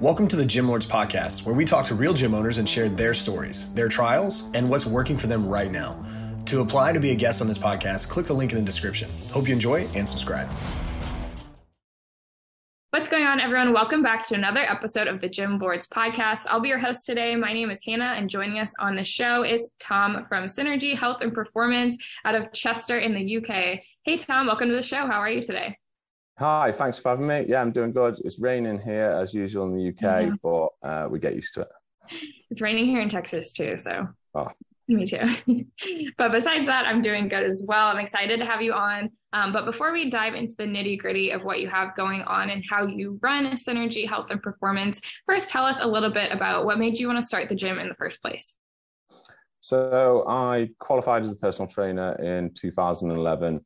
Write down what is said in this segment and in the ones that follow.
Welcome to the Gym Lords Podcast, where we talk to real gym owners and share their stories, their trials, and what's working for them right now. To apply to be a guest on this podcast, click the link in the description. Hope you enjoy and subscribe. What's going on, everyone? Welcome back to another episode of the Gym Lords podcast. I'll be your host today. My name is Hannah, and joining us on the show is Tom from Synergy Health and Performance out of Chester in the UK. Hey, Tom, welcome to the show. How are you today? Hi, thanks for having me. Yeah, I'm doing good. It's raining here as usual in the UK, but uh, we get used to it. It's raining here in Texas too, so. Oh. Me too. but besides that, I'm doing good as well. I'm excited to have you on. Um, but before we dive into the nitty gritty of what you have going on and how you run a Synergy Health and Performance, first tell us a little bit about what made you want to start the gym in the first place. So I qualified as a personal trainer in 2011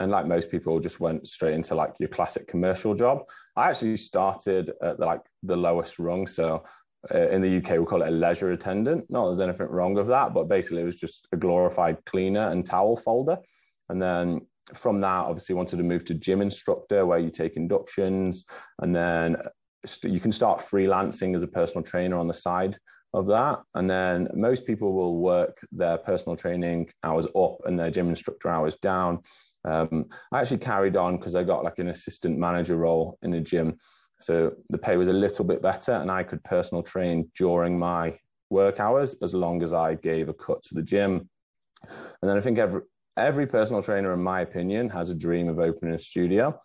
and like most people just went straight into like your classic commercial job i actually started at like the lowest rung so uh, in the uk we call it a leisure attendant not there's anything wrong with that but basically it was just a glorified cleaner and towel folder and then from that obviously wanted to move to gym instructor where you take inductions and then you can start freelancing as a personal trainer on the side of that. And then most people will work their personal training hours up and their gym instructor hours down. Um, I actually carried on because I got like an assistant manager role in a gym. So the pay was a little bit better and I could personal train during my work hours as long as I gave a cut to the gym. And then I think every, every personal trainer, in my opinion, has a dream of opening a studio.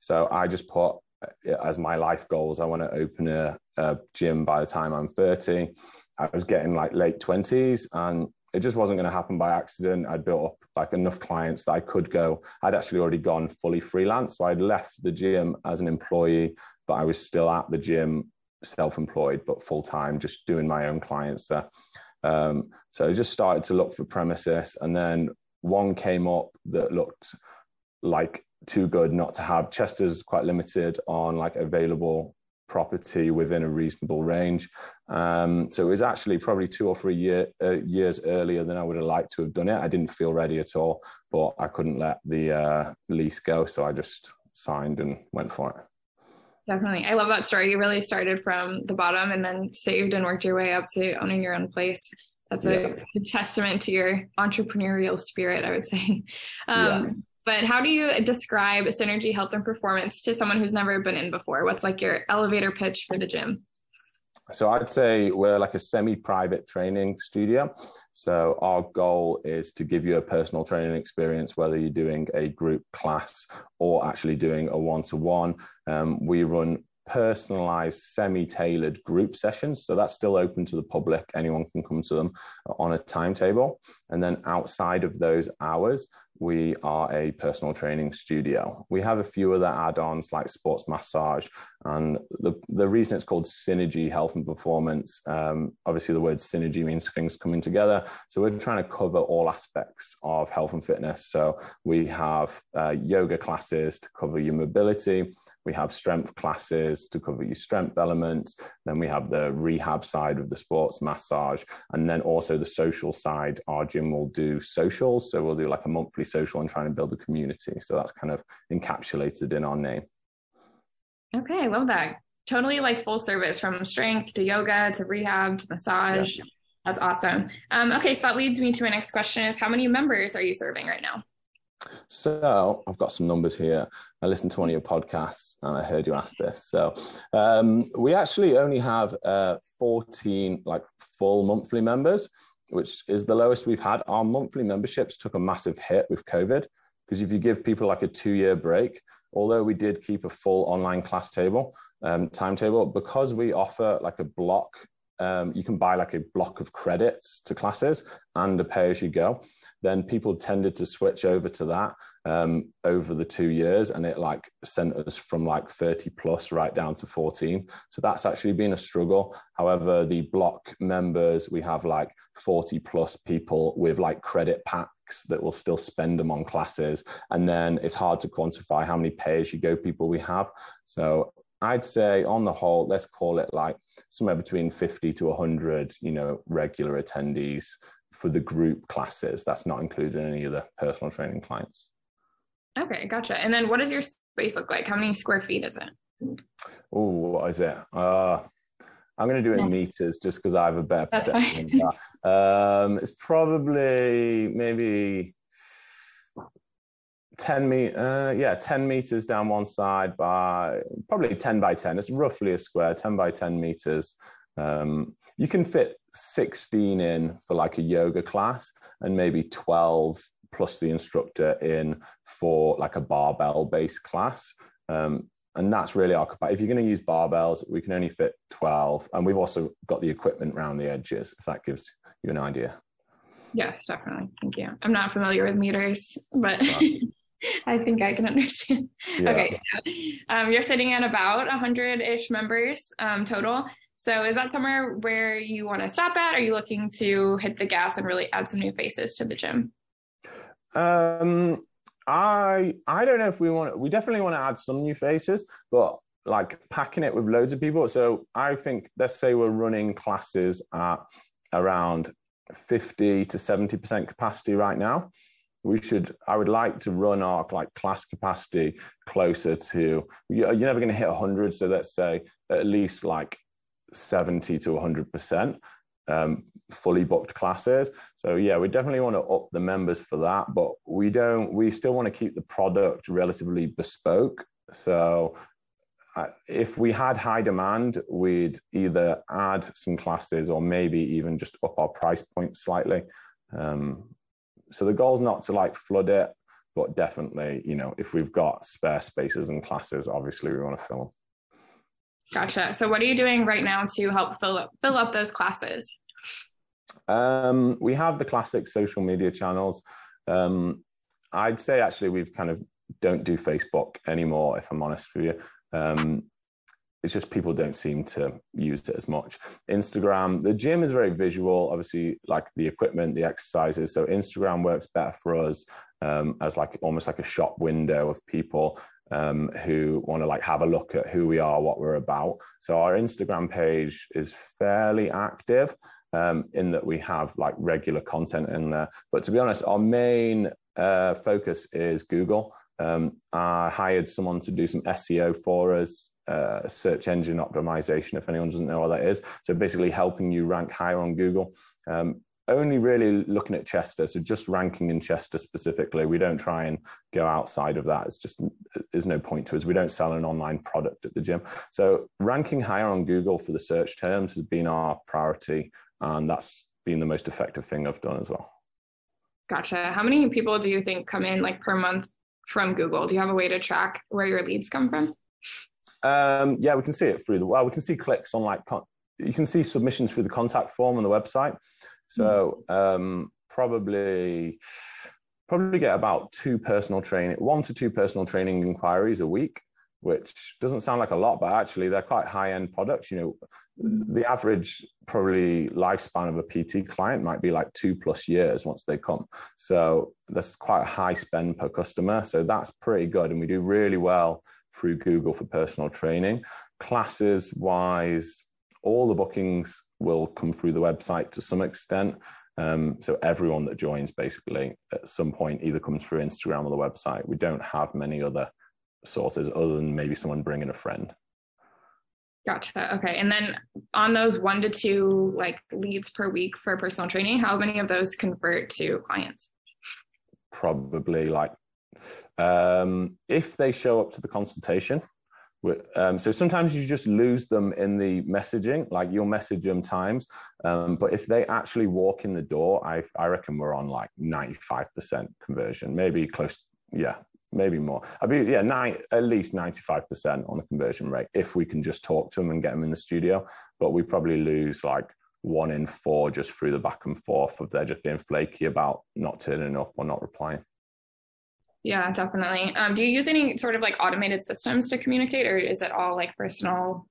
So I just put uh, as my life goals, I want to open a, a gym by the time I'm 30. I was getting like late 20s and it just wasn't going to happen by accident. I'd built up like enough clients that I could go. I'd actually already gone fully freelance. So I'd left the gym as an employee, but I was still at the gym self-employed, but full-time, just doing my own clients there. Um, so I just started to look for premises and then one came up that looked like too good not to have. Chester's quite limited on like available property within a reasonable range. Um, so it was actually probably two or three year, uh, years earlier than I would have liked to have done it. I didn't feel ready at all, but I couldn't let the uh, lease go. So I just signed and went for it. Definitely. I love that story. You really started from the bottom and then saved and worked your way up to owning your own place. That's a yeah. testament to your entrepreneurial spirit, I would say. Um, yeah. But how do you describe Synergy Health and Performance to someone who's never been in before? What's like your elevator pitch for the gym? So I'd say we're like a semi-private training studio. So our goal is to give you a personal training experience, whether you're doing a group class or actually doing a one-to-one. Um, we run personalized, semi-tailored group sessions. So that's still open to the public. Anyone can come to them on a timetable. And then outside of those hours, we are a personal training studio. We have a few other add-ons like sports massage, and the, the reason it's called Synergy Health and Performance, um, obviously the word synergy means things coming together. So we're trying to cover all aspects of health and fitness. So we have uh, yoga classes to cover your mobility. We have strength classes to cover your strength elements. Then we have the rehab side of the sports massage, and then also the social side. Our gym will do socials, so we'll do like a monthly social and trying to build a community. So that's kind of encapsulated in our name. Okay, I love that. Totally like full service from strength to yoga to rehab to massage. Yeah. That's awesome. Um, okay, so that leads me to my next question is how many members are you serving right now? So I've got some numbers here. I listened to one of your podcasts and I heard you ask this. So um, we actually only have uh, 14 like full monthly members which is the lowest we've had. Our monthly memberships took a massive hit with COVID because if you give people like a two year break, although we did keep a full online class table, um, timetable, because we offer like a block um, you can buy like a block of credits to classes and a pay as you go then people tended to switch over to that um, over the two years and it like sent us from like 30 plus right down to 14 so that's actually been a struggle. However the block members we have like 40 plus people with like credit packs that will still spend them on classes. And then it's hard to quantify how many pay as you go people we have. So I'd say on the whole, let's call it like somewhere between 50 to 100, you know, regular attendees for the group classes. That's not included in any of the personal training clients. Okay, gotcha. And then what does your space look like? How many square feet is it? Oh, what is it? Uh, I'm going to do it in meters just because I have a better perception of that. Um, it's probably maybe 10 meter, uh, yeah, 10 meters down one side by probably 10 by 10. It's roughly a square, 10 by 10 meters. Um, you can fit 16 in for like a yoga class and maybe 12 plus the instructor in for like a barbell based class. Um, and that's really our capacity. if you're going to use barbells we can only fit 12 and we've also got the equipment around the edges if that gives you an idea yes definitely thank you i'm not familiar with meters but i think i can understand yeah. okay so, um, you're sitting at about 100-ish members um, total so is that somewhere where you want to stop at are you looking to hit the gas and really add some new faces to the gym um I I don't know if we want we definitely want to add some new faces, but like packing it with loads of people. So I think let's say we're running classes at around 50 to 70% capacity right now. We should I would like to run our like class capacity closer to you're never going to hit 100 so let's say at least like 70 to 100% um, fully booked classes. So yeah, we definitely want to up the members for that, but we don't. We still want to keep the product relatively bespoke. So if we had high demand, we'd either add some classes or maybe even just up our price point slightly. Um, so the goal is not to like flood it, but definitely, you know, if we've got spare spaces and classes, obviously we want to fill them. Gotcha. So what are you doing right now to help fill up fill up those classes? Um, we have the classic social media channels. Um, I'd say actually we've kind of don't do Facebook anymore, if I'm honest with you. Um, it's just people don't seem to use it as much. Instagram, the gym is very visual, obviously, like the equipment, the exercises. So Instagram works better for us um, as like almost like a shop window of people um, who want to like have a look at who we are, what we're about. So our Instagram page is fairly active um, in that we have like regular content in there. But to be honest, our main uh, focus is Google. Um, I hired someone to do some SEO for us, uh, search engine optimization, if anyone doesn't know what that is. So basically helping you rank higher on Google. Um, only really looking at Chester, so just ranking in Chester specifically. We don't try and go outside of that. It's just there's no point to us. We don't sell an online product at the gym. So ranking higher on Google for the search terms has been our priority, and that's been the most effective thing I've done as well. Gotcha. How many people do you think come in like per month from Google? Do you have a way to track where your leads come from? Um, yeah, we can see it through the well. We can see clicks on like you can see submissions through the contact form on the website. So um, probably probably get about two personal training, one to two personal training inquiries a week, which doesn't sound like a lot, but actually they're quite high end products. You know, the average probably lifespan of a PT client might be like two plus years once they come. So that's quite a high spend per customer. So that's pretty good. And we do really well through Google for personal training. Classes wise, all the bookings will come through the website to some extent. Um, so everyone that joins basically at some point either comes through Instagram or the website. We don't have many other sources other than maybe someone bringing a friend. Gotcha. Okay. And then on those one to two like leads per week for personal training, how many of those convert to clients? Probably like um, if they show up to the consultation, um, so sometimes you just lose them in the messaging, like you'll message them times. Um, but if they actually walk in the door, I, I reckon we're on like 95% conversion, maybe close, yeah, maybe more. I mean, yeah, nine, at least 95% on the conversion rate if we can just talk to them and get them in the studio. But we probably lose like one in four just through the back and forth of they're just being flaky about not turning up or not replying. Yeah, definitely. Um, do you use any sort of like automated systems to communicate, or is it all like personal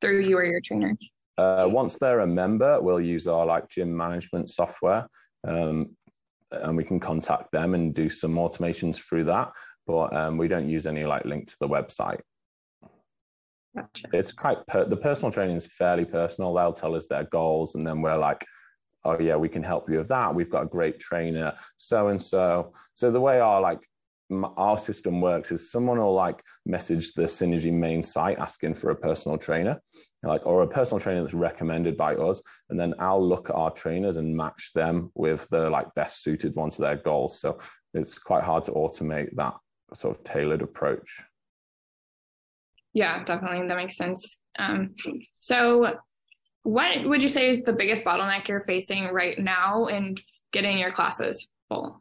through you or your trainers? Uh, once they're a member, we'll use our like gym management software, um, and we can contact them and do some automations through that. But um, we don't use any like link to the website. Gotcha. It's quite per- the personal training is fairly personal. They'll tell us their goals, and then we're like, "Oh yeah, we can help you with that. We've got a great trainer, so and so." So the way our like our system works is someone will like message the synergy main site asking for a personal trainer like or a personal trainer that's recommended by us and then i'll look at our trainers and match them with the like best suited one to their goals. So it's quite hard to automate that sort of tailored approach. Yeah definitely. That makes sense. Um, so what would you say is the biggest bottleneck you're facing right now in getting your classes full?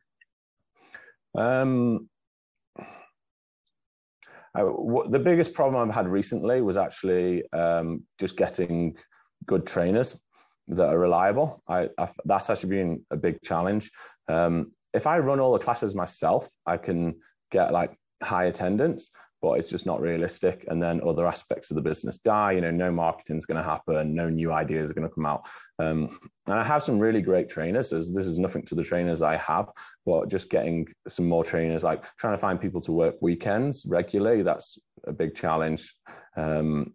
Um I, what, the biggest problem I've had recently was actually um, just getting good trainers that are reliable. I, I, that's actually been a big challenge. Um, if I run all the classes myself, I can get like high attendance, but it's just not realistic. And then other aspects of the business die. You know, no marketing is going to happen, no new ideas are going to come out. Um, and I have some really great trainers. this is nothing to the trainers I have, but just getting some more trainers, like trying to find people to work weekends regularly. That's a big challenge. Um,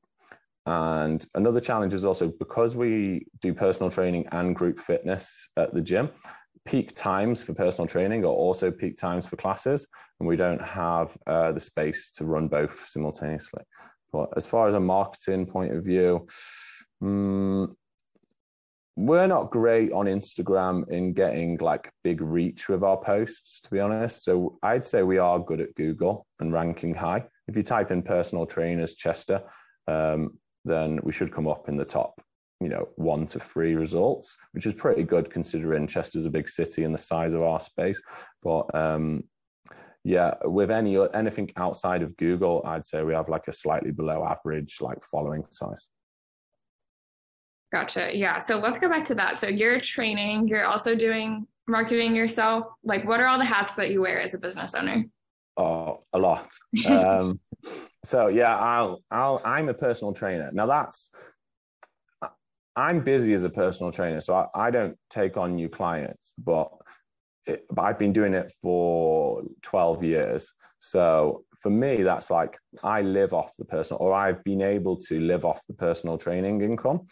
and another challenge is also because we do personal training and group fitness at the gym, peak times for personal training are also peak times for classes, and we don't have uh, the space to run both simultaneously. But as far as a marketing point of view, um, we're not great on Instagram in getting like big reach with our posts, to be honest. So I'd say we are good at Google and ranking high. If you type in personal trainers Chester, um, then we should come up in the top you know one to three results which is pretty good considering chester's a big city and the size of our space. But um yeah with any anything outside of google i'd say we have like a slightly below average like following size. Gotcha. Yeah. So let's go back to that. So you're training you're also doing marketing yourself. Like what are all the hats that you wear as a business owner? Oh a lot. Um so yeah i'll i'll i'm a personal trainer. Now that's I'm busy as a personal trainer, so I, I don't take on new clients, but, it, but I've been doing it for 12 years. So for me, that's like I live off the personal, or I've been able to live off the personal training income.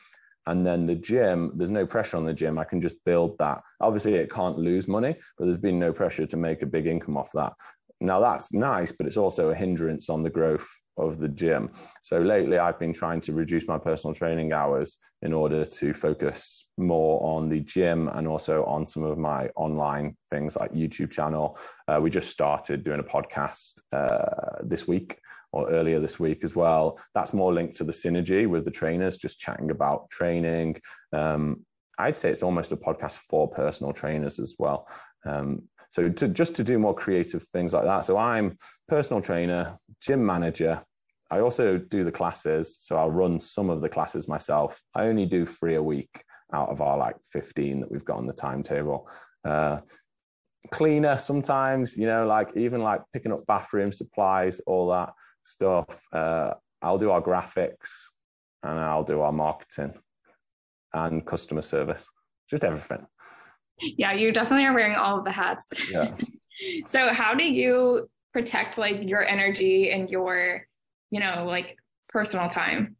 And then the gym, there's no pressure on the gym. I can just build that. Obviously, it can't lose money, but there's been no pressure to make a big income off that. Now that's nice, but it's also a hindrance on the growth of the gym. So lately, I've been trying to reduce my personal training hours in order to focus more on the gym and also on some of my online things like YouTube channel. Uh, we just started doing a podcast uh, this week or earlier this week as well. That's more linked to the synergy with the trainers, just chatting about training. Um, I'd say it's almost a podcast for personal trainers as well. Um, so to, just to do more creative things like that. So I'm personal trainer, gym manager. I also do the classes. So I'll run some of the classes myself. I only do three a week out of our like 15 that we've got on the timetable. Uh, cleaner sometimes, you know, like even like picking up bathroom supplies, all that stuff. Uh, I'll do our graphics and I'll do our marketing and customer service, just everything. Yeah, you definitely are wearing all of the hats. Yeah. so how do you protect like your energy and your, you know, like personal time?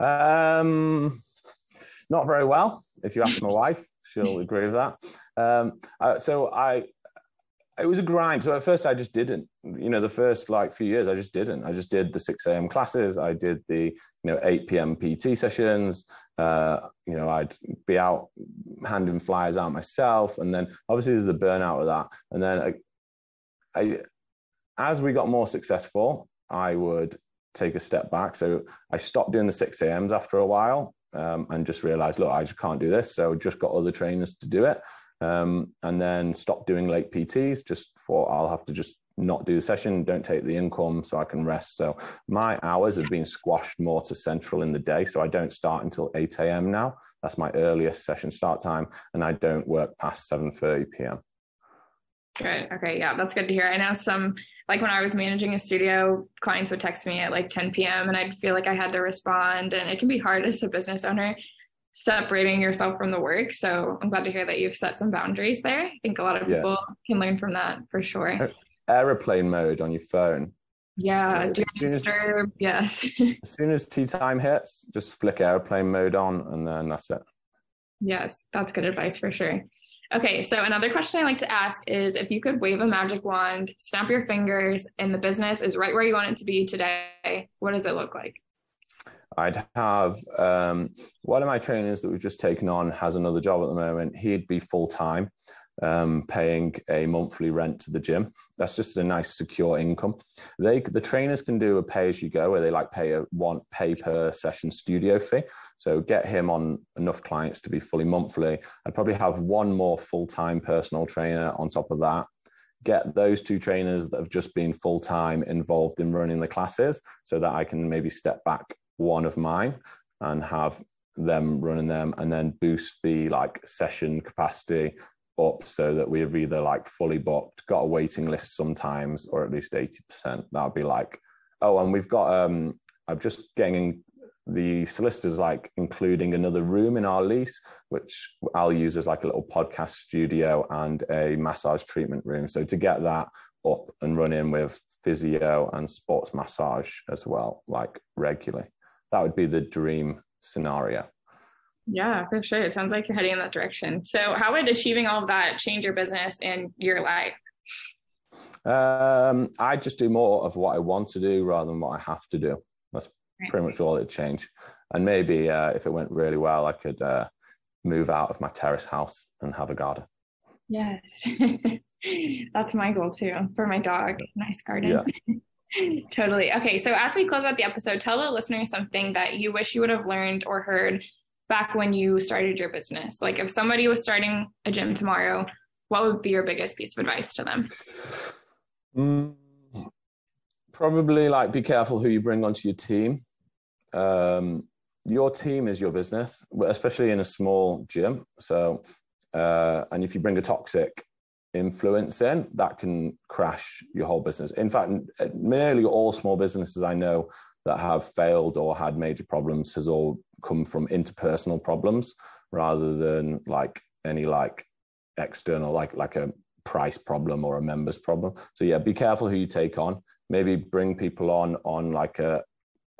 Um not very well. If you ask my wife, she'll agree with that. Um, uh, so I it was a grind. So at first I just didn't, you know, the first like few years I just didn't. I just did the 6 a.m. classes. I did the, you know, 8 p.m. PT sessions. Uh, you know, I'd be out handing flyers out myself. And then obviously there's the burnout of that. And then I, I as we got more successful, I would take a step back. So I stopped doing the 6 a.m.s after a while um, and just realized, look, I just can't do this. So I just got other trainers to do it um, and then stopped doing late PTs. Just for I'll have to just not do the session, don't take the income so I can rest. So my hours have been squashed more to central in the day. So I don't start until 8 a.m. now. That's my earliest session start time. And I don't work past 7.30 p.m. Good. Okay. Yeah, that's good to hear. I know some, like when I was managing a studio, clients would text me at like 10 p.m. and I'd feel like I had to respond. And it can be hard as a business owner separating yourself from the work. So I'm glad to hear that you've set some boundaries there. I think a lot of people can learn from that for sure. Aeroplane mode on your phone. Yeah, do not disturb. As, yes. as soon as tea time hits, just flick airplane mode on and then that's it. Yes, that's good advice for sure. Okay, so another question I like to ask is if you could wave a magic wand, snap your fingers, and the business is right where you want it to be today, what does it look like? I'd have um, one of my trainers that we've just taken on has another job at the moment. He'd be full time, um, paying a monthly rent to the gym. That's just a nice secure income. They the trainers can do a pay as you go, where they like pay a one pay per session studio fee. So get him on enough clients to be fully monthly. I'd probably have one more full time personal trainer on top of that. Get those two trainers that have just been full time involved in running the classes, so that I can maybe step back one of mine and have them running them and then boost the like session capacity up so that we've either like fully booked, got a waiting list sometimes, or at least 80%. That would be like, oh, and we've got um I'm just getting the solicitors like including another room in our lease, which I'll use as like a little podcast studio and a massage treatment room. So to get that up and running with physio and sports massage as well, like regularly that would be the dream scenario. Yeah, for sure. It sounds like you're heading in that direction. So, how would achieving all of that change your business and your life? Um, I just do more of what I want to do rather than what I have to do. That's right. pretty much all it changed. And maybe uh, if it went really well, I could uh, move out of my terrace house and have a garden. Yes, that's my goal too for my dog. Nice garden. Yeah. totally. Okay. So as we close out the episode, tell the listeners something that you wish you would have learned or heard back when you started your business. Like if somebody was starting a gym tomorrow, what would be your biggest piece of advice to them? Mm, probably like be careful who you bring onto your team. Um, your team is your business, especially in a small gym. So, uh, and if you bring a toxic influence in, that can crash your whole business. In fact, uh, nearly all small businesses I know that have failed or had major problems has all come from interpersonal problems rather than like any like external like like a price problem or a members problem. So yeah, be careful who you take on. Maybe bring people on on like a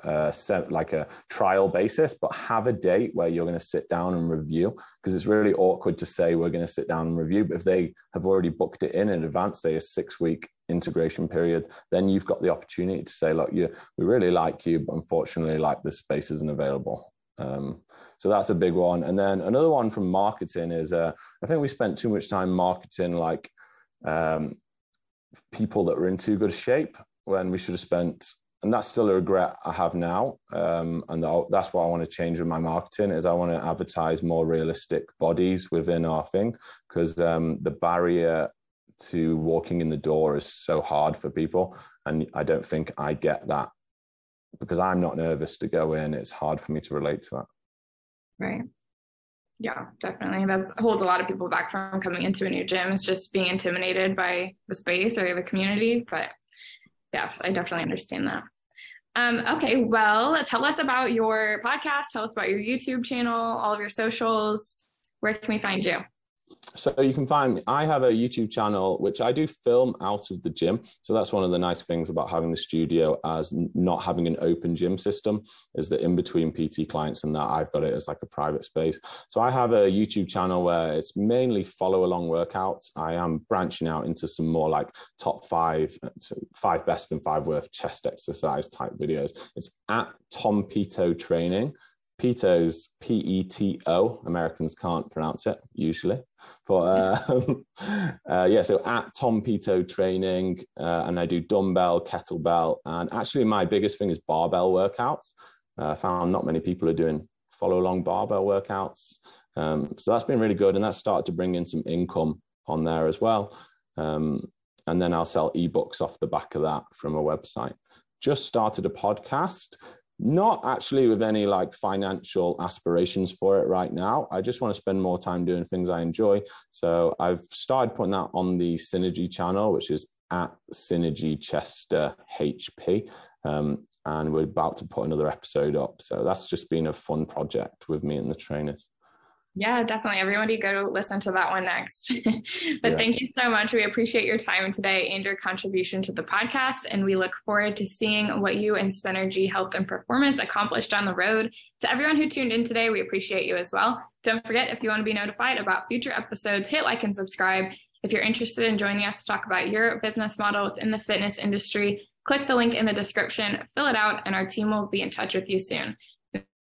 uh, like a trial basis, but have a date where you're going to sit down and review because it's really awkward to say we're going to sit down and review. But if they have already booked it in in advance, say a six week integration period, then you've got the opportunity to say, look, you we really like you, but unfortunately, like the space isn't available. Um, so that's a big one. And then another one from marketing is uh, I think we spent too much time marketing like um, people that were in too good shape when we should have spent and that's still a regret I have now. Um, and that's what I want to change with my marketing is I want to advertise more realistic bodies within our thing because um, the barrier to walking in the door is so hard for people, and I don't think I get that because I'm not nervous to go in. It's hard for me to relate to that. Right. Yeah, definitely. That holds a lot of people back from coming into a new gym. Is just being intimidated by the space or the community. But yes, I definitely understand that. Um, okay, well, tell us about your podcast. Tell us about your YouTube channel, all of your socials. Where can we find you? So you can find me. I have a YouTube channel which I do film out of the gym. So that's one of the nice things about having the studio as not having an open gym system is that in between PT clients and that I've got it as like a private space. So I have a YouTube channel where it's mainly follow along workouts. I am branching out into some more like top five, uh, five best and five worst chest exercise type videos. It's at Tom Peto Training. Peto's P E T O. Americans can't pronounce it usually. But um, uh, yeah, so at Tom Peto Training, uh, and I do dumbbell, kettlebell, and actually my biggest thing is barbell workouts. Uh, I found not many people are doing follow along barbell workouts. Um, so that's been really good, and that's started to bring in some income on there as well. Um, and then I'll sell ebooks off the back of that from a website. Just started a podcast not actually with any like financial aspirations for it right now. I just want to spend more time doing things I enjoy. So I've started putting that on the Synergy channel, which is at Synergy Chester HP. Um, and we're about to put another episode up. So that's just been a fun project with me and the trainers. Yeah, definitely. Everybody go listen to that one next. but yeah. thank you so much. We appreciate your time today and your contribution to the podcast. And we look forward to seeing what you and Synergy Health and Performance accomplished down the road. To everyone who tuned in today, we appreciate you as well. Don't forget, if you want to be notified about future episodes, hit like and subscribe. If you're interested in joining us to talk about your business model within the fitness industry, click the link in the description, fill it out, and our team will be in touch with you soon.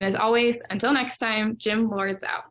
as always, until next time, Gym Lords out.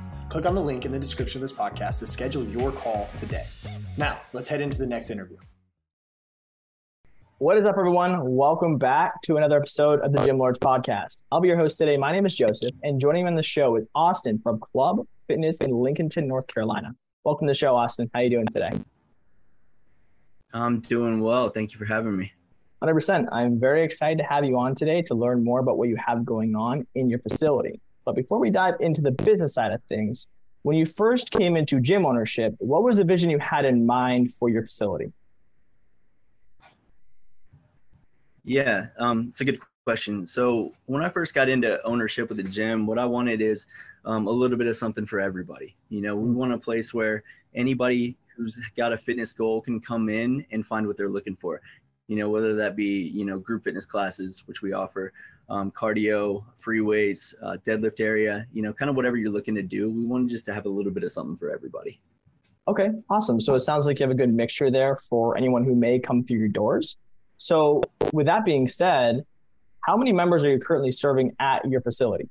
Click on the link in the description of this podcast to schedule your call today. Now, let's head into the next interview. What is up, everyone? Welcome back to another episode of the Gym Lords podcast. I'll be your host today. My name is Joseph, and joining me on the show is Austin from Club Fitness in Lincolnton, North Carolina. Welcome to the show, Austin. How are you doing today? I'm doing well. Thank you for having me. 100%. I'm very excited to have you on today to learn more about what you have going on in your facility. But before we dive into the business side of things, when you first came into gym ownership, what was the vision you had in mind for your facility? Yeah, um, it's a good question. So when I first got into ownership of the gym, what I wanted is um, a little bit of something for everybody. You know, we want a place where anybody who's got a fitness goal can come in and find what they're looking for. You know, whether that be you know group fitness classes, which we offer, um, cardio, free weights, uh, deadlift area. You know, kind of whatever you're looking to do. We wanted just to have a little bit of something for everybody. Okay, awesome. So it sounds like you have a good mixture there for anyone who may come through your doors. So, with that being said, how many members are you currently serving at your facility?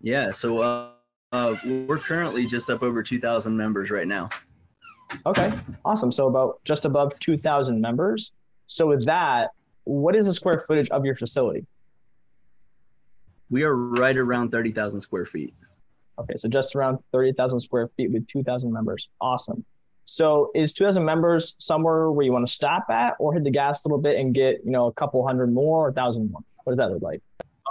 Yeah, so uh, uh, we're currently just up over 2,000 members right now. Okay, awesome. So, about just above 2,000 members. So, with that, what is the square footage of your facility? We are right around 30,000 square feet. Okay, so just around 30,000 square feet with 2,000 members. Awesome. So is 2,000 members somewhere where you want to stop at or hit the gas a little bit and get, you know, a couple hundred more or a thousand more? What does that look like?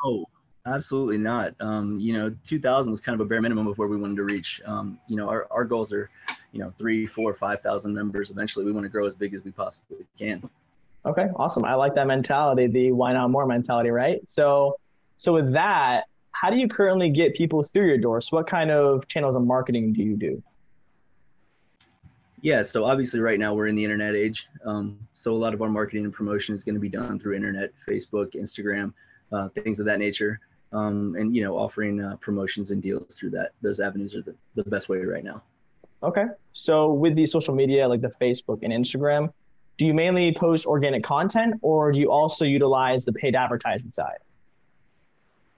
Oh, absolutely not. Um, you know, 2,000 was kind of a bare minimum of where we wanted to reach. Um, you know, our, our goals are, you know, three, four, 5,000 members. Eventually we want to grow as big as we possibly can. Okay, awesome. I like that mentality, the why not more mentality, right? So, so with that, how do you currently get people through your door? So what kind of channels of marketing do you do? Yeah, so obviously right now we're in the internet age. Um, so a lot of our marketing and promotion is going to be done through internet, Facebook, Instagram, uh, things of that nature. Um, and you know, offering uh, promotions and deals through that. Those avenues are the, the best way right now. Okay. So with the social media like the Facebook and Instagram, do you mainly post organic content or do you also utilize the paid advertising side?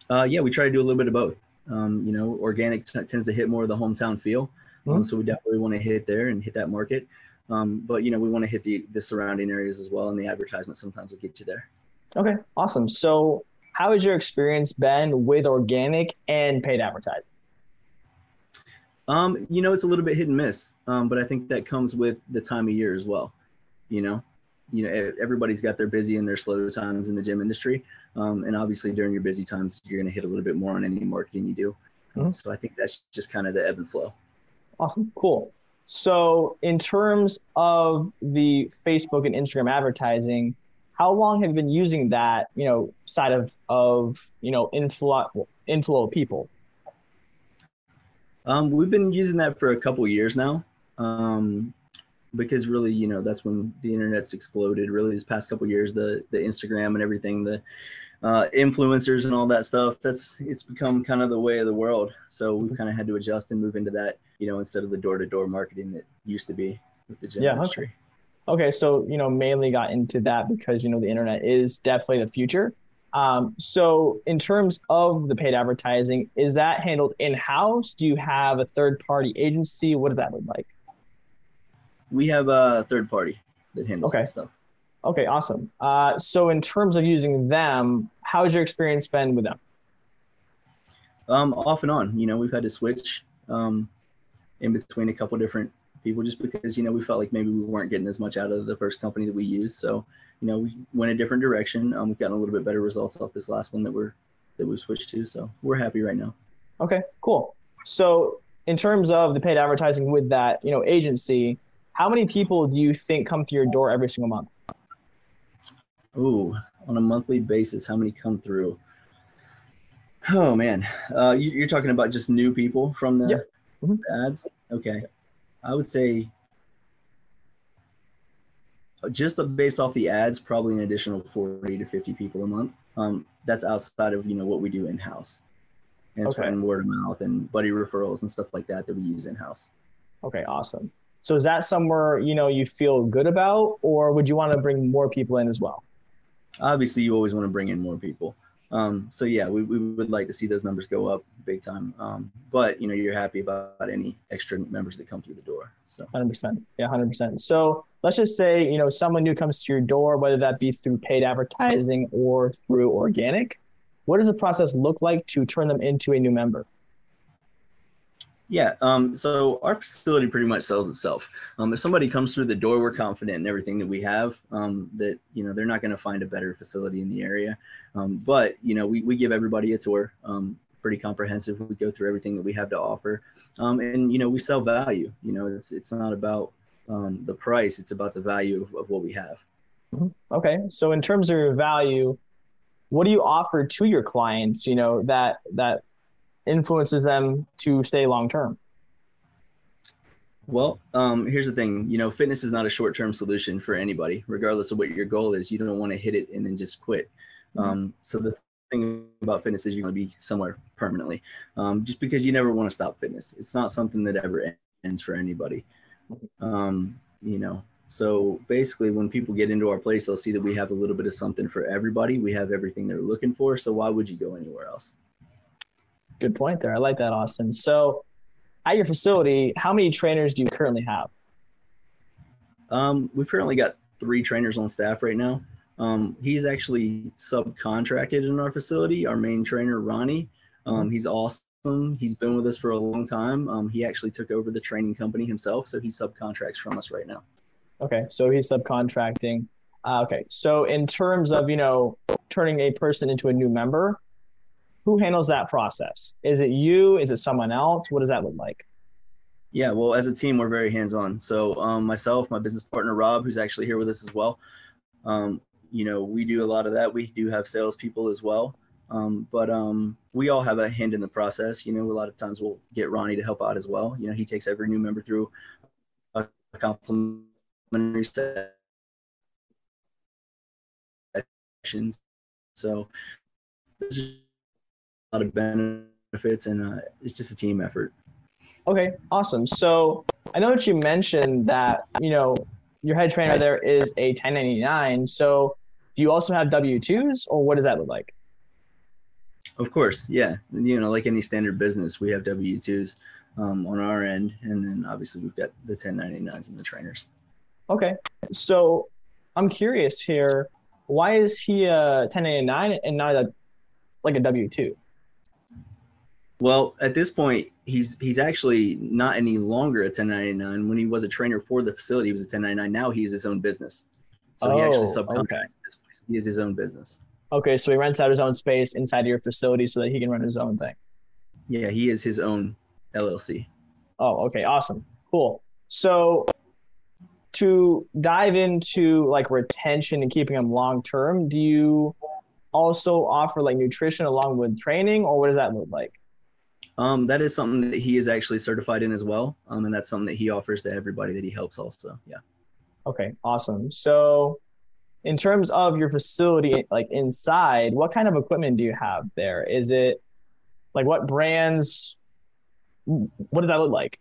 Uh, yeah, we try to do a little bit of both. Um, you know, organic t- tends to hit more of the hometown feel. Mm-hmm. Um, so we definitely want to hit there and hit that market. Um, but you know, we want to hit the the surrounding areas as well, and the advertisement sometimes will get you there. Okay, awesome. So, how has your experience been with organic and paid advertising? Um, you know, it's a little bit hit and miss, um, but I think that comes with the time of year as well. You know, you know, everybody's got their busy and their slow times in the gym industry, um, and obviously during your busy times, you're going to hit a little bit more on any marketing you do. Mm-hmm. So I think that's just kind of the ebb and flow. Awesome. Cool. So, in terms of the Facebook and Instagram advertising, how long have you been using that, you know, side of of you know inflow inflow of people? Um, we've been using that for a couple years now, um, because really, you know, that's when the internet's exploded. Really, these past couple years, the the Instagram and everything, the uh, influencers and all that stuff. That's it's become kind of the way of the world. So we've kind of had to adjust and move into that, you know, instead of the door to door marketing that used to be with the gym yeah, industry. Okay. okay, so you know, mainly got into that because you know the internet is definitely the future. Um, so in terms of the paid advertising, is that handled in house? Do you have a third party agency? What does that look like? We have a third party that handles okay. that stuff. Okay, awesome. Uh, so in terms of using them, how's your experience been with them? Um, off and on. You know, we've had to switch um, in between a couple different people just because you know we felt like maybe we weren't getting as much out of the first company that we used. So you know we went a different direction. Um, we've gotten a little bit better results off this last one that we're that we switched to. So we're happy right now. Okay, cool. So in terms of the paid advertising with that you know agency, how many people do you think come to your door every single month? Ooh, on a monthly basis, how many come through? Oh man, uh, you, are talking about just new people from the yep. mm-hmm. ads. Okay, I would say just based off the ads, probably an additional 40 to 50 people a month. Um, that's outside of you know what we do in house, and okay. word of mouth and buddy referrals and stuff like that that we use in house. Okay, awesome. So is that somewhere you know you feel good about, or would you want to bring more people in as well? Obviously, you always want to bring in more people. Um, so yeah, we, we would like to see those numbers go up big time. Um, but you know, you're happy about any extra members that come through the door. So 100%. Yeah, 100%. So let's just say, you know, someone new comes to your door, whether that be through paid advertising or through organic. What does the process look like to turn them into a new member? Yeah, um, so our facility pretty much sells itself. Um, if somebody comes through the door, we're confident in everything that we have. Um, that you know they're not going to find a better facility in the area. Um, but you know we, we give everybody a tour, um, pretty comprehensive. We go through everything that we have to offer, um, and you know we sell value. You know it's it's not about the price; it's about the value of, of what we have. Mm-hmm. Okay, so in terms of your value, what do you offer to your clients? You know that that influences them to stay long term? Well, um, here's the thing. You know, fitness is not a short-term solution for anybody, regardless of what your goal is. You don't want to hit it and then just quit. Mm-hmm. Um, so the thing about fitness is you're going to be somewhere permanently. Um, just because you never want to stop fitness, it's not something that ever ends for anybody. Um, you know, so basically, when people get into our place, they'll see that we have a little bit of something for everybody. We have everything they're looking for. So why would you go anywhere else? Good point there. I like that, Austin. So, at your facility, how many trainers do you currently have? Um, we've currently got three trainers on staff right now. Um, he's actually subcontracted in our facility. Our main trainer, Ronnie, um, he's awesome. He's been with us for a long time. Um, he actually took over the training company himself, so he subcontracts from us right now. Okay, so he's subcontracting. Uh, okay, so in terms of you know turning a person into a new member, who handles that process? Is it you? Is it someone else? What does that look like? Yeah, well, as a team, we're very hands-on. So um, myself, my business partner Rob, who's actually here with us as well. Um, you know, we do a lot of that. We do have salespeople as well, um, but um, we all have a hand in the process. You know, a lot of times we'll get Ronnie to help out as well. You know, he takes every new member through a complimentary sessions. So lot of benefits, and uh, it's just a team effort. Okay, awesome. So I know that you mentioned that you know your head trainer there is a 1099. So do you also have W twos, or what does that look like? Of course, yeah. You know, like any standard business, we have W twos um, on our end, and then obviously we've got the 1099s and the trainers. Okay, so I'm curious here. Why is he a 1099 and not a like a W two? Well, at this point, he's he's actually not any longer a 1099. When he was a trainer for the facility, he was a 1099. Now he's his own business. So oh, he actually oh, subcontracts okay. this place. He is his own business. Okay, so he rents out his own space inside of your facility so that he can run his own thing. Yeah, he is his own LLC. Oh, okay, awesome, cool. So to dive into like retention and keeping them long term, do you also offer like nutrition along with training, or what does that look like? Um, that is something that he is actually certified in as well. Um, and that's something that he offers to everybody that he helps also. Yeah. Okay, awesome. So in terms of your facility, like inside, what kind of equipment do you have there? Is it like what brands? What does that look like?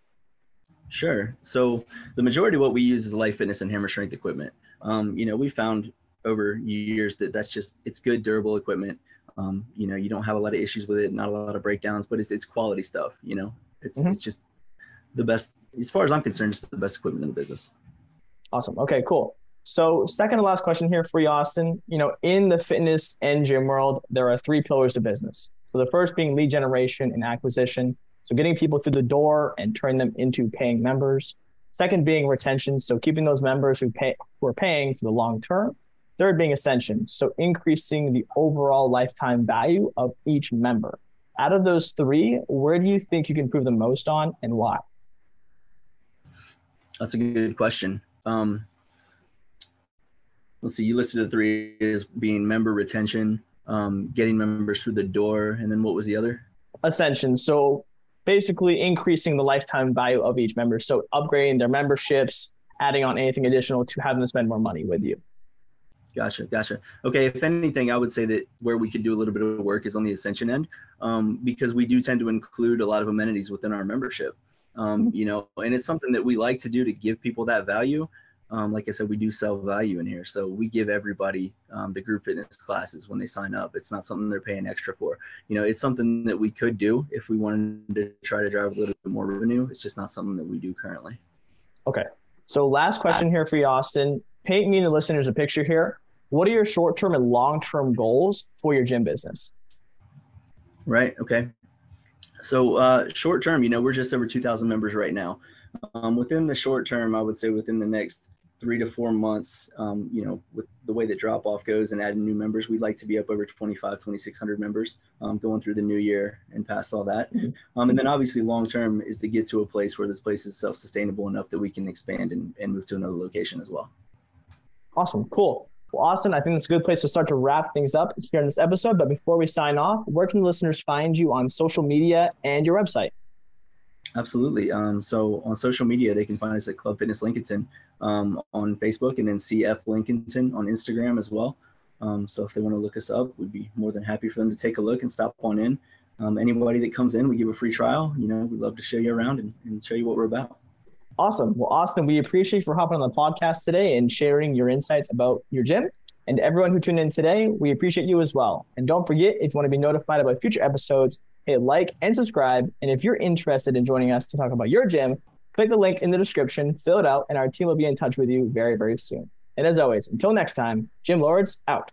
Sure. So the majority of what we use is life fitness and hammer strength equipment. Um, you know, we found over years that that's just it's good durable equipment um, you know, you don't have a lot of issues with it, not a lot of breakdowns, but it's it's quality stuff. You know, it's mm-hmm. it's just the best as far as I'm concerned. It's the best equipment in the business. Awesome. Okay, cool. So, second to last question here for you, Austin. You know, in the fitness and gym world, there are three pillars to business. So, the first being lead generation and acquisition. So, getting people through the door and turning them into paying members. Second being retention. So, keeping those members who pay who are paying for the long term. Third being ascension, so increasing the overall lifetime value of each member. Out of those three, where do you think you can improve the most on and why? That's a good question. Um, let's see, you listed the three as being member retention, um, getting members through the door, and then what was the other? Ascension. So basically increasing the lifetime value of each member. So upgrading their memberships, adding on anything additional to have them spend more money with you. Gotcha, gotcha. Okay, if anything, I would say that where we could do a little bit of work is on the ascension end, um, because we do tend to include a lot of amenities within our membership. Um, mm-hmm. you know, and it's something that we like to do to give people that value. Um, like I said, we do sell value in here, so we give everybody um, the group fitness classes when they sign up. It's not something they're paying extra for. You know, it's something that we could do if we wanted to try to drive a little bit more revenue. It's just not something that we do currently. Okay. So last question here for you, Austin. Paint me and the listeners a picture here what are your short term and long term goals for your gym business? Right. Okay. So uh, short term, you know, we're just over 2,000 members right now. Um, within the short term, I would say within the next three to four months, um, you know, with the way that drop off goes and adding new members, we'd like to be up over 25, 2,600 members um, going through the new year and past all that. Mm-hmm. Um, and then obviously long term is to get to a place where this place is self sustainable enough that we can expand and, and move to another location as well. Awesome. Cool. Well, Austin, I think it's a good place to start to wrap things up here in this episode. But before we sign off, where can listeners find you on social media and your website? Absolutely. Um, so on social media, they can find us at Club Fitness Lincolnton um, on Facebook and then CF Lincolnton on Instagram as well. Um, so if they want to look us up, we'd be more than happy for them to take a look and stop on in. Um, anybody that comes in, we give a free trial. You know, we'd love to show you around and, and show you what we're about. Awesome. Well, Austin, we appreciate you for hopping on the podcast today and sharing your insights about your gym. And everyone who tuned in today, we appreciate you as well. And don't forget, if you want to be notified about future episodes, hit like and subscribe. And if you're interested in joining us to talk about your gym, click the link in the description, fill it out, and our team will be in touch with you very, very soon. And as always, until next time, Gym Lords out.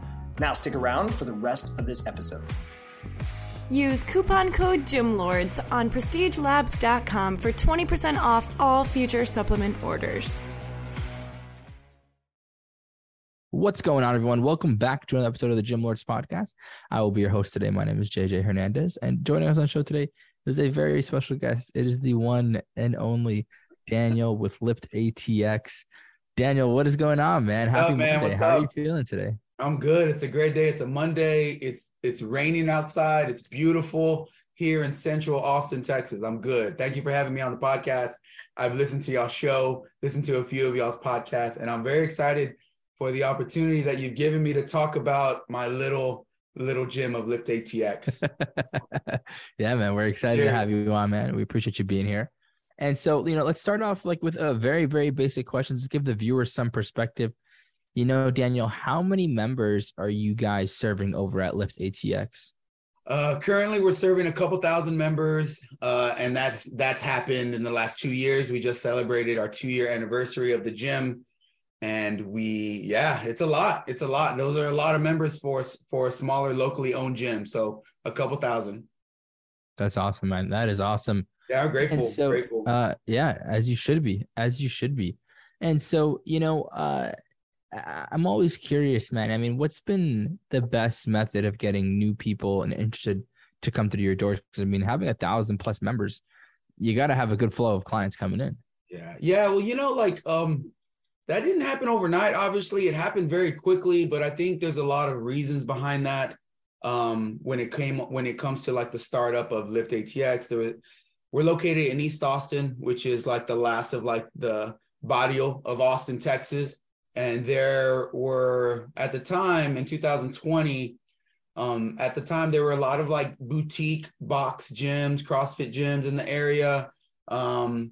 Now stick around for the rest of this episode. Use coupon code GYMLORDS on prestigelabs.com for 20% off all future supplement orders. What's going on, everyone? Welcome back to another episode of the Gym Lords podcast. I will be your host today. My name is JJ Hernandez, and joining us on the show today is a very special guest. It is the one and only Daniel with Lift ATX. Daniel, what is going on, man? Happy up, man? Monday. What's How up? are you feeling today? I'm good. It's a great day. It's a Monday. It's it's raining outside. It's beautiful here in Central Austin, Texas. I'm good. Thank you for having me on the podcast. I've listened to y'all show, listened to a few of y'all's podcasts, and I'm very excited for the opportunity that you've given me to talk about my little little gym of Lift ATX. yeah, man, we're excited Cheers. to have you on, man. We appreciate you being here. And so, you know, let's start off like with a very, very basic questions. To give the viewers some perspective. You know, Daniel, how many members are you guys serving over at Lift ATX? Uh, currently, we're serving a couple thousand members, uh, and that's that's happened in the last two years. We just celebrated our two year anniversary of the gym, and we yeah, it's a lot. It's a lot. Those are a lot of members for us for a smaller locally owned gym. So a couple thousand. That's awesome, man. That is awesome. Yeah, I'm grateful. And so, grateful. uh, yeah, as you should be, as you should be. And so, you know, uh, I'm always curious, man. I mean, what's been the best method of getting new people and interested to come through your doors? Because I mean, having a thousand plus members, you got to have a good flow of clients coming in. Yeah. Yeah. Well, you know, like um that didn't happen overnight. Obviously, it happened very quickly, but I think there's a lot of reasons behind that. Um, when it came when it comes to like the startup of Lift ATX, there was, we're located in East Austin, which is like the last of like the barrio of Austin, Texas. And there were at the time in 2020, Um, at the time, there were a lot of like boutique box gyms, CrossFit gyms in the area. Um,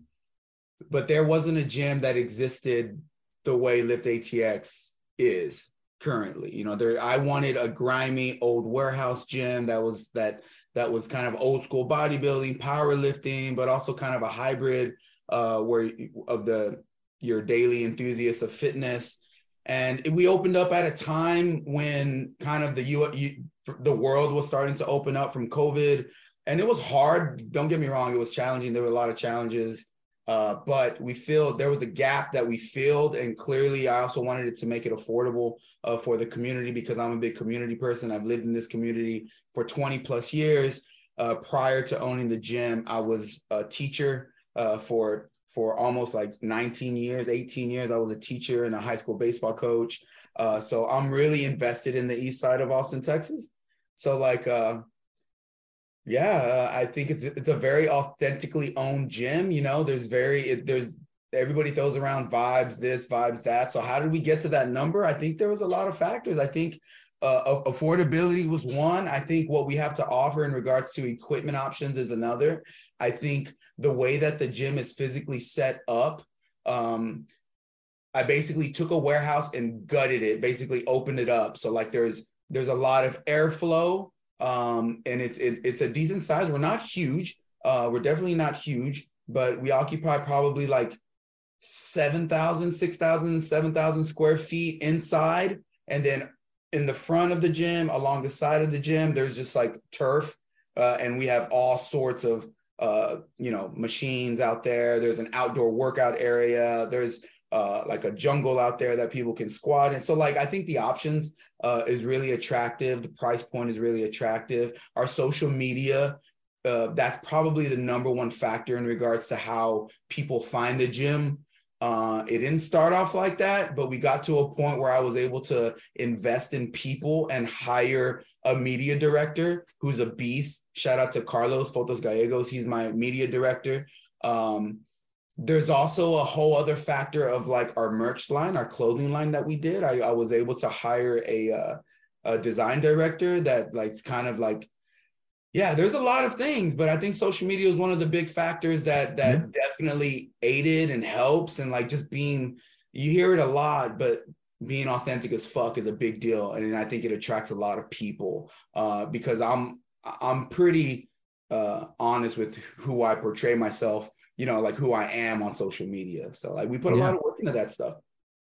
but there wasn't a gym that existed the way Lift ATX is currently. You know, there I wanted a grimy old warehouse gym that was that that was kind of old school bodybuilding, powerlifting, but also kind of a hybrid uh, where of the your daily enthusiasts of fitness. And we opened up at a time when kind of the U, the world was starting to open up from COVID, and it was hard. Don't get me wrong; it was challenging. There were a lot of challenges, uh, but we filled. there was a gap that we filled, and clearly, I also wanted it to make it affordable uh, for the community because I'm a big community person. I've lived in this community for 20 plus years. Uh, prior to owning the gym, I was a teacher uh, for for almost like 19 years, 18 years. I was a teacher and a high school baseball coach. Uh, so I'm really invested in the east side of Austin, Texas. So like, uh, yeah, I think it's it's a very authentically owned gym. You know, there's very it, there's everybody throws around vibes this, vibes that. So how did we get to that number? I think there was a lot of factors. I think uh, affordability was one. I think what we have to offer in regards to equipment options is another. I think the way that the gym is physically set up, um, I basically took a warehouse and gutted it, basically opened it up. So like there's there's a lot of airflow, um, and it's it, it's a decent size. We're not huge. Uh, we're definitely not huge, but we occupy probably like 7,000, 6,000, 7,000 square feet inside. And then in the front of the gym, along the side of the gym, there's just like turf. Uh, and we have all sorts of uh, you know, machines out there. There's an outdoor workout area. There's uh, like a jungle out there that people can squat. And so, like, I think the options uh, is really attractive. The price point is really attractive. Our social media, uh, that's probably the number one factor in regards to how people find the gym. Uh, it didn't start off like that, but we got to a point where I was able to invest in people and hire a media director who's a beast. Shout out to Carlos Fotos Gallegos. He's my media director. Um, there's also a whole other factor of like our merch line, our clothing line that we did. I, I was able to hire a, uh, a design director that like kind of like yeah there's a lot of things but i think social media is one of the big factors that that mm-hmm. definitely aided and helps and like just being you hear it a lot but being authentic as fuck is a big deal and i think it attracts a lot of people uh, because i'm i'm pretty uh, honest with who i portray myself you know like who i am on social media so like we put a yeah. lot of work into that stuff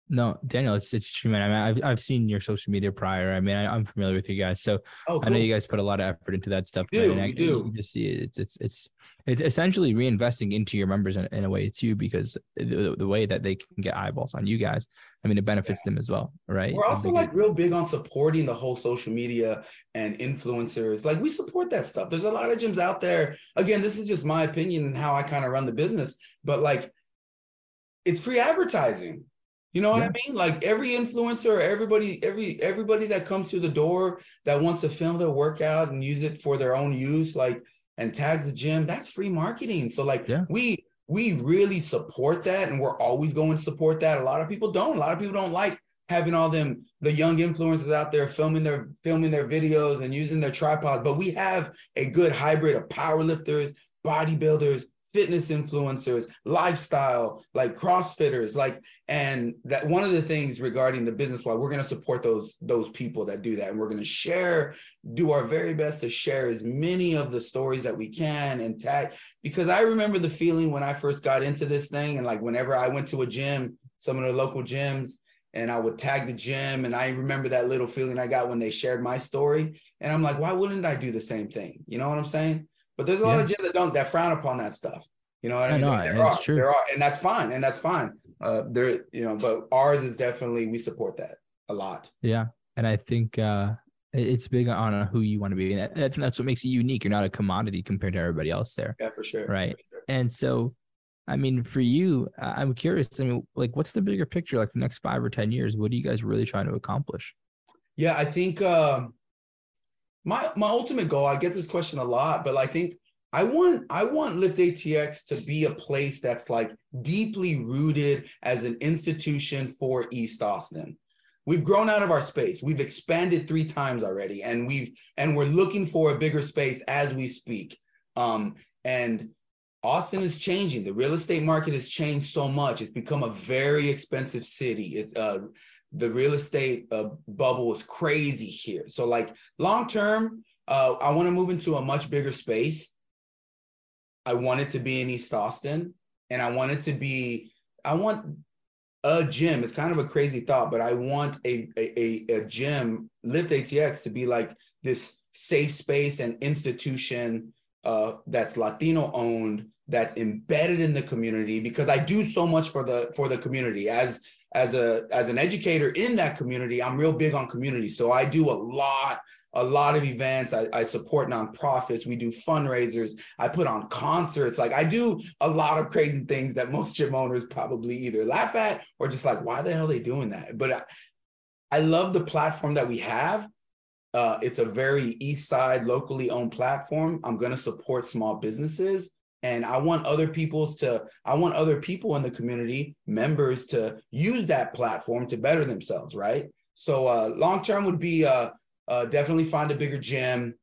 no, Daniel, it's it's true, man. I mean, I've I've seen your social media prior. I mean, I, am familiar with you guys, so oh, cool. I know you guys put a lot of effort into that stuff. We do, I, we do. You just see it. It's it's it's it's essentially reinvesting into your members in, in a way It's you because the, the way that they can get eyeballs on you guys, I mean, it benefits yeah. them as well, right? We're also like real big on supporting the whole social media and influencers. Like we support that stuff. There's a lot of gyms out there. Again, this is just my opinion and how I kind of run the business, but like it's free advertising you know what yeah. I mean? Like every influencer, everybody, every everybody that comes through the door that wants to film their workout and use it for their own use, like and tags the gym, that's free marketing. So like yeah. we we really support that and we're always going to support that. A lot of people don't. A lot of people don't like having all them the young influencers out there filming their filming their videos and using their tripods. But we have a good hybrid of powerlifters, bodybuilders, fitness influencers, lifestyle, like CrossFitters, like, and that one of the things regarding the business why we're going to support those those people that do that, and we're going to share, do our very best to share as many of the stories that we can and tag. Because I remember the feeling when I first got into this thing, and like whenever I went to a gym, some of the local gyms, and I would tag the gym. And I remember that little feeling I got when they shared my story. And I'm like, why wouldn't I do the same thing? You know what I'm saying? But there's a lot of gyms that don't that frown upon that stuff. You know what I mean? Know, there are, true. there are, and that's fine, and that's fine. Uh, there, you know, but ours is definitely we support that a lot. Yeah, and I think uh, it's big on who you want to be, and that's that's what makes you unique. You're not a commodity compared to everybody else there. Yeah, for sure. Right, for sure. and so. I mean, for you, I'm curious. I mean, like, what's the bigger picture? Like the next five or ten years, what are you guys really trying to accomplish? Yeah, I think uh, my my ultimate goal. I get this question a lot, but I think I want I want Lift ATX to be a place that's like deeply rooted as an institution for East Austin. we've grown out of our space. We've expanded three times already, and we've and we're looking for a bigger space as we speak. Um, and Austin is changing. The real estate market has changed so much. It's become a very expensive city. It's uh the real estate uh, bubble is crazy here. So like long term, uh, I want to move into a much bigger space. I want it to be in East Austin, and I want it to be. I want a gym. It's kind of a crazy thought, but I want a a, a gym, Lift ATX, to be like this safe space and institution uh, that's Latino owned, that's embedded in the community. Because I do so much for the for the community as as a as an educator in that community. I'm real big on community, so I do a lot a lot of events. I, I, support nonprofits. We do fundraisers. I put on concerts. Like I do a lot of crazy things that most gym owners probably either laugh at or just like, why the hell are they doing that? But I, I love the platform that we have. Uh, it's a very East Side, locally owned platform. I'm going to support small businesses. And I want other people's to, I want other people in the community, members to use that platform to better themselves, right? So uh, long term would be uh, uh, definitely find a bigger gym.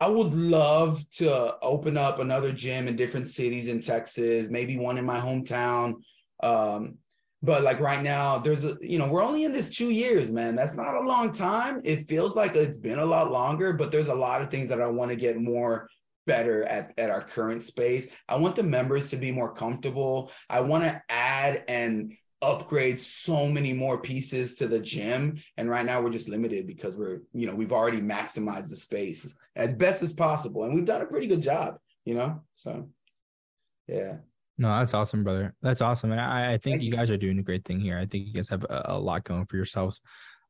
I would love to open up another gym in different cities in Texas, maybe one in my hometown. Um, but like right now, there's a, you know, we're only in this two years, man. That's not a long time. It feels like it's been a lot longer, but there's a lot of things that I want to get more better at, at our current space. I want the members to be more comfortable. I want to add and upgrade so many more pieces to the gym. And right now we're just limited because we're you know we've already maximized the space as best as possible. And we've done a pretty good job you know so yeah. No that's awesome brother. That's awesome. And i, I think you, you. guys are doing a great thing here. I think you guys have a, a lot going for yourselves.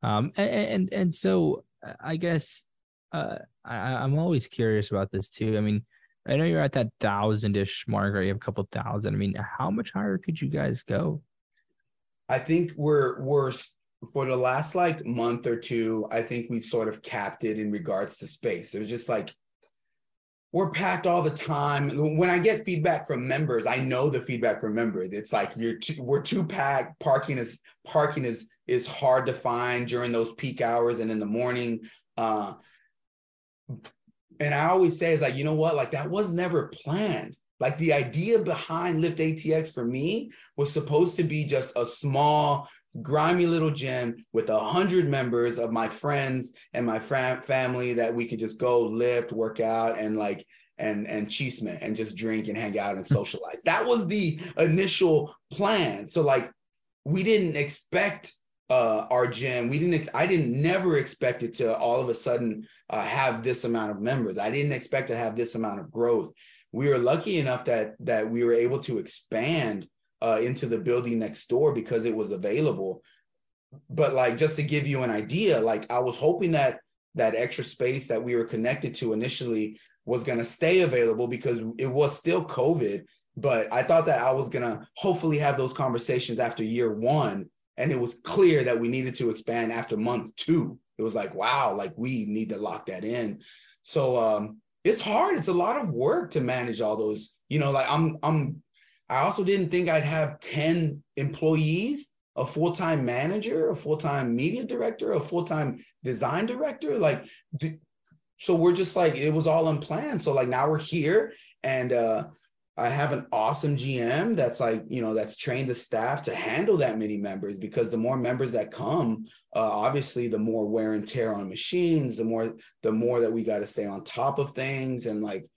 Um and and, and so i guess uh I, i'm always curious about this too i mean I know you're at that thousand-ish mark, or you have a couple thousand. I mean, how much higher could you guys go? I think we're we're for the last like month or two, I think we've sort of capped it in regards to space. It was just like we're packed all the time. When I get feedback from members, I know the feedback from members. It's like you're too, we're too packed. Parking is parking is is hard to find during those peak hours and in the morning. Uh, and I always say is like, you know what? Like that was never planned. Like the idea behind Lift ATX for me was supposed to be just a small, grimy little gym with a hundred members of my friends and my fam- family that we could just go lift, work out, and like and and chisme and just drink and hang out and socialize. that was the initial plan. So like we didn't expect uh, our gym. We didn't. I didn't never expect it to all of a sudden uh, have this amount of members. I didn't expect to have this amount of growth we were lucky enough that that we were able to expand uh, into the building next door because it was available. But like just to give you an idea, like I was hoping that that extra space that we were connected to initially was going to stay available because it was still COVID. But I thought that I was going to hopefully have those conversations after year one. And it was clear that we needed to expand after month two. It was like, wow, like we need to lock that in. So um, it's hard. It's a lot of work to manage all those. You know, like I'm I'm I also didn't think I'd have 10 employees, a full-time manager, a full-time media director, a full-time design director. Like so we're just like it was all unplanned. So like now we're here and uh I have an awesome GM that's like, you know, that's trained the staff to handle that many members because the more members that come, uh, obviously the more wear and tear on machines, the more the more that we got to stay on top of things and like,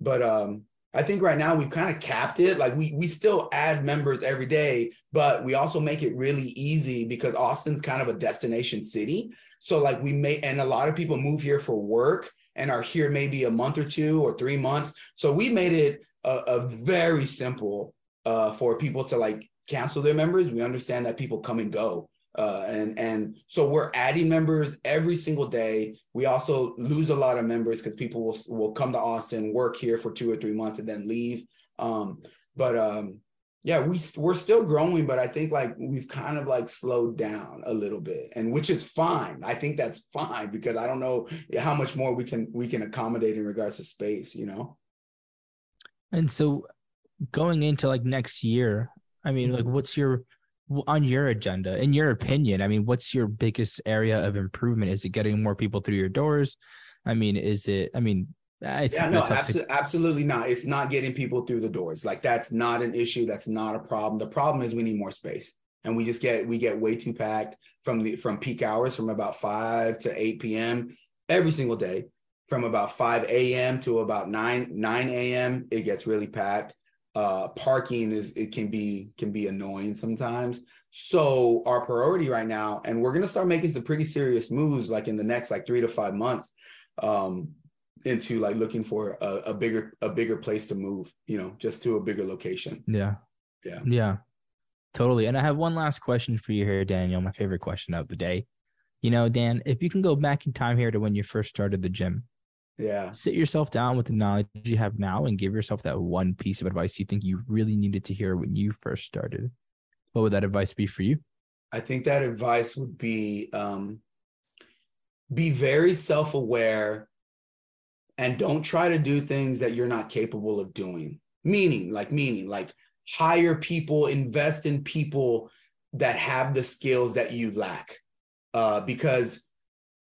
but um, I think right now we've kind of capped it. Like we we still add members every day, but we also make it really easy because Austin's kind of a destination city. So like we may and a lot of people move here for work and are here maybe a month or two or three months. So we made it a, a very simple uh, for people to like cancel their members. We understand that people come and go. Uh, and and so we're adding members every single day. We also lose a lot of members because people will will come to Austin, work here for two or three months, and then leave. Um, but um, yeah, we we're still growing, but I think like we've kind of like slowed down a little bit, and which is fine. I think that's fine because I don't know how much more we can we can accommodate in regards to space, you know. And so, going into like next year, I mean, like, mm-hmm. what's your on your agenda, in your opinion, I mean, what's your biggest area of improvement? Is it getting more people through your doors? I mean, is it? I mean, it's yeah, no, abso- absolutely not. It's not getting people through the doors. Like that's not an issue. That's not a problem. The problem is we need more space, and we just get we get way too packed from the from peak hours from about five to eight p.m. every single day. From about five a.m. to about nine nine a.m. It gets really packed. Uh, parking is it can be can be annoying sometimes. So our priority right now, and we're gonna start making some pretty serious moves, like in the next like three to five months. Um, into like looking for a, a bigger a bigger place to move you know just to a bigger location yeah, Yeah. yeah, totally. And I have one last question for you here, Daniel. My favorite question of the day. You know, Dan, if you can go back in time here to when you first started the gym, yeah sit yourself down with the knowledge you have now and give yourself that one piece of advice you think you really needed to hear when you first started. What would that advice be for you? i think that advice would be um be very self-aware and don't try to do things that you're not capable of doing. Meaning like meaning like hire people invest in people that have the skills that you lack. Uh, because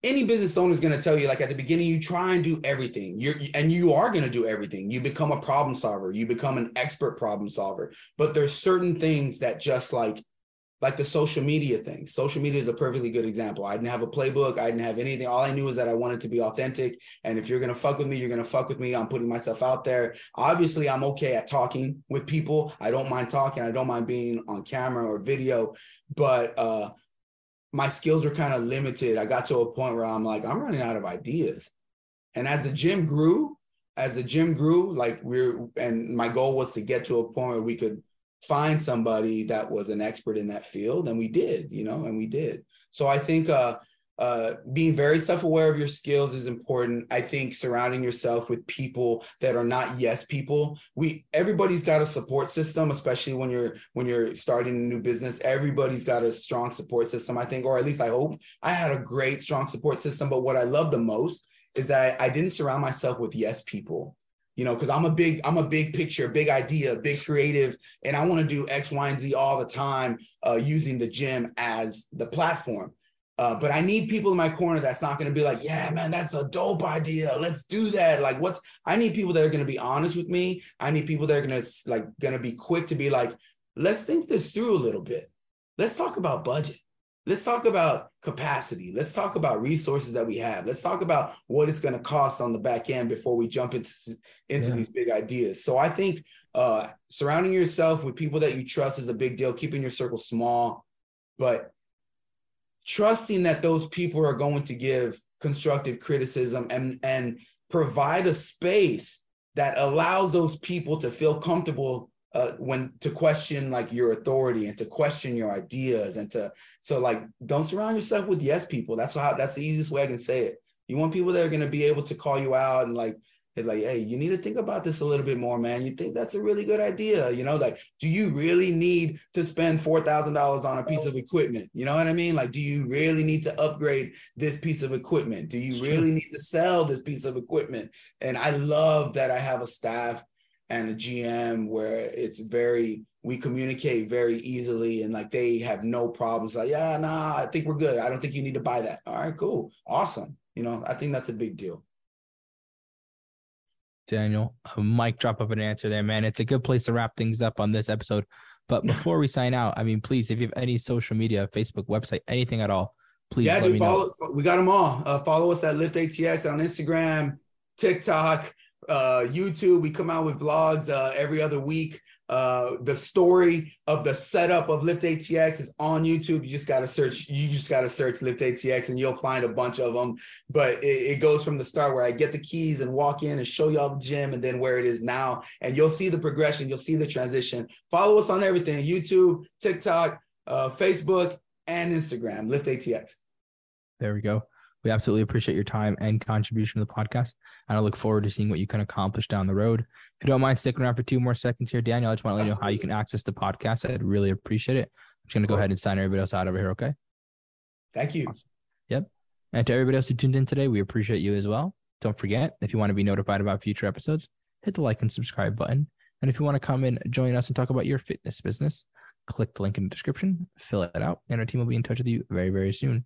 any business owner is going to tell you like at the beginning you try and do everything. You're and you are going to do everything. You become a problem solver. You become an expert problem solver. But there's certain things that just like like the social media thing. Social media is a perfectly good example. I didn't have a playbook. I didn't have anything. All i knew is that i wanted to be authentic. And if you're going to fuck with me you're going to fuck with me. I'm putting myself out there. Obviously i'm okay at talking with people. I don't mind talking. I don't mind being on camera or video. But uh my skills were kind of limited. I got to a point where I'm like, I'm running out of ideas. And as the gym grew, as the gym grew, like we're, and my goal was to get to a point where we could find somebody that was an expert in that field. And we did, you know, and we did. So I think, uh, uh, being very self-aware of your skills is important. I think surrounding yourself with people that are not yes people. We everybody's got a support system, especially when you're when you're starting a new business. Everybody's got a strong support system, I think, or at least I hope. I had a great strong support system, but what I love the most is that I, I didn't surround myself with yes people you know because i'm a big i'm a big picture big idea big creative and i want to do x y and z all the time uh, using the gym as the platform uh, but I need people in my corner that's not going to be like, yeah, man, that's a dope idea. Let's do that. Like, what's? I need people that are going to be honest with me. I need people that are going to like going to be quick to be like, let's think this through a little bit. Let's talk about budget. Let's talk about capacity. Let's talk about resources that we have. Let's talk about what it's going to cost on the back end before we jump into into Yeah. these big ideas. So I think uh, surrounding yourself with people that you trust is a big deal. Keeping your circle small, but trusting that those people are going to give constructive criticism and and provide a space that allows those people to feel comfortable uh, when to question like your authority and to question your ideas and to so like don't surround yourself with yes people. That's how that's the easiest way i can say it. You want people that are going to be able to call you out and like like hey you need to think about this a little bit more man. You think that's a really good idea you know? Like do you really need to spend $4000 on a piece of equipment? You know what i mean? Like do you really need to upgrade this piece of equipment? Do you really need to sell this piece of equipment? And i love that i have a staff and a gm where it's very we communicate very easily and like they have no problems like yeah nah i think we're good i don't think you need to buy that all right cool awesome you know i think that's a big deal Daniel, a mic drop of an answer there, man. It's a good place to wrap things up on this episode. But before we sign out, I mean, please, if you have any social media, Facebook, website, anything at all, please yeah, let dude, me follow, know. we got them all. Uh, follow us at Lift ATX on Instagram, TikTok, uh, YouTube. We come out with vlogs uh, every other week. Uh, the story of the setup of Lift ATX is on YouTube. You just gotta search. You just gotta search Lift ATX, and you'll find a bunch of them. But it, it goes from the start where I get the keys and walk in and show y'all the gym, and then where it is now, and you'll see the progression. You'll see the transition. Follow us on everything: YouTube, TikTok, uh, Facebook, and Instagram. Lift ATX. There we go. We absolutely appreciate your time and contribution to the podcast. And I look forward to seeing what you can accomplish down the road. If you don't mind sticking around for two more seconds here, Daniel, I just want to let you know how you can access the podcast. I'd really appreciate it. I'm just going to go ahead and sign everybody else out over here, okay? Thank you. Yep. And to everybody else who tuned in today, we appreciate you as well. Don't forget, if you want to be notified about future episodes, hit the like and subscribe button. And if you want to come and join us and talk about your fitness business, click the link in the description, fill it out, and our team will be in touch with you very, very soon.